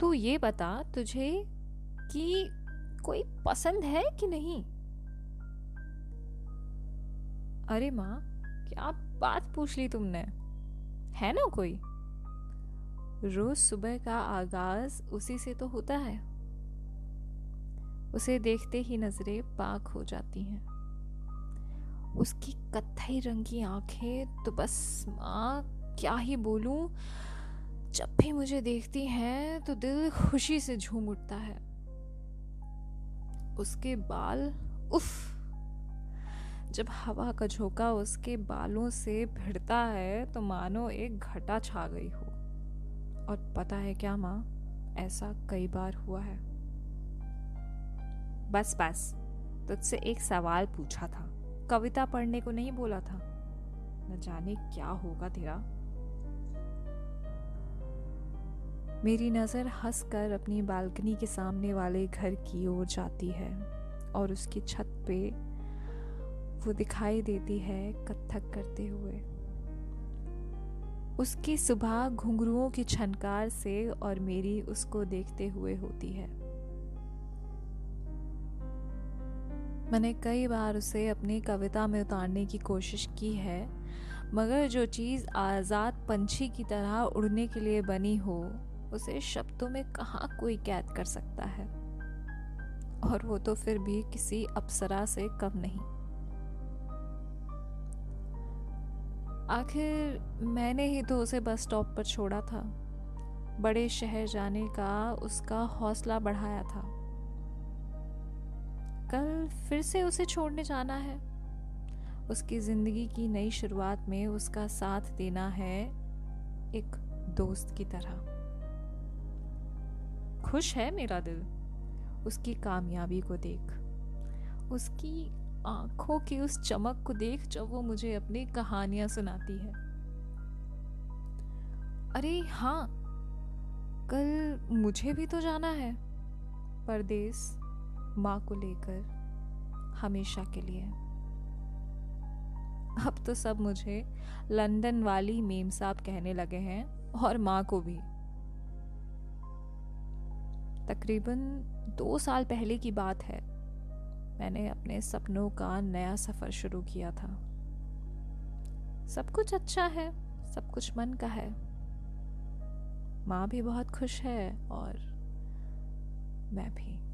तू ये बता तुझे कि कोई पसंद है कि नहीं? अरे माँ, क्या बात पूछ ली तुमने? है ना कोई? रोज सुबह का आगाज़ उसी से तो होता है। उसे देखते ही नज़रें पाक हो जाती हैं। उसकी कत्थई रंग की आँखें तो बस माँ क्या ही बोलूँ? जब भी मुझे देखती हैं तो दिल खुशी से झूम उठता है। उसके बाल, उफ! जब हवा का झोंका उसके बालों से भिड़ता है तो मानो एक घटा छा गई हो। और पता है क्या माँ? ऐसा कई बार हुआ है। बस बस, तुझसे एक सवाल पूछा था। कविता पढ़ने को नहीं बोला था। न जाने क्या होगा तेरा। मेरी नज़र हंस कर अपनी बालकनी के सामने वाले घर की ओर जाती है और उसकी छत पे वो दिखाई देती है कत्थक करते हुए। उसकी सुबह घुंघरुओं की छनकार से और मेरी उसको देखते हुए होती है। मैंने कई बार उसे अपनी कविता में उतारने की कोशिश की है, मगर जो चीज़ आज़ाद पंछी की तरह उड़ने के लिए बनी हो उसे शब्दों में कहाँ कोई कैद कर सकता है? और वो तो फिर भी किसी अप्सरा से कम नहीं। आखिर मैंने ही तो उसे बस स्टॉप पर छोड़ा था। बड़े शहर जाने का उसका हौसला बढ़ाया था। कल फिर से उसे छोड़ने जाना है। उसकी ज़िंदगी की नई शुरुआत में उसका साथ देना है एक दोस्त की तरह। खुश है मेरा दिल? उसकी कामयाबी को देख। उसकी आँखों की उस चमक को देख जब वो मुझे अपनी कहानियाँ सुनाती है। अरे हाँ कल मुझे भी तो जाना है। परदेश माँ को लेकर हमेशा के लिए। अब तो सब मुझे लंदन वाली मेम साहब कहने लगे हैं और माँ को भी। तकरीबन दो साल पहले की बात है। मैंने अपने सपनों का नया सफ़र शुरू किया था। सब कुछ अच्छा है, सब कुछ मन का है। माँ भी बहुत खुश है और मैं भी।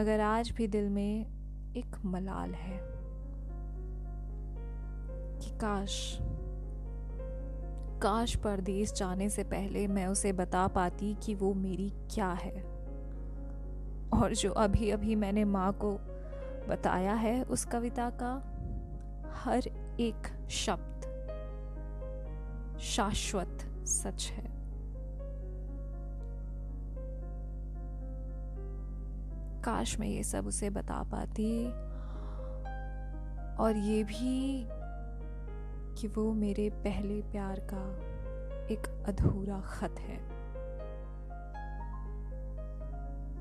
मगर आज भी दिल में एक मलाल है कि काश काश परदेश जाने से पहले मैं उसे बता पाती कि वो मेरी क्या है। और जो अभी अभी मैंने माँ को बताया है उस कविता का हर एक शब्द शाश्वत सच है। काश मैं ये सब उसे बता पाती और ये भी कि वो मेरे पहले प्यार का एक अधूरा खत है।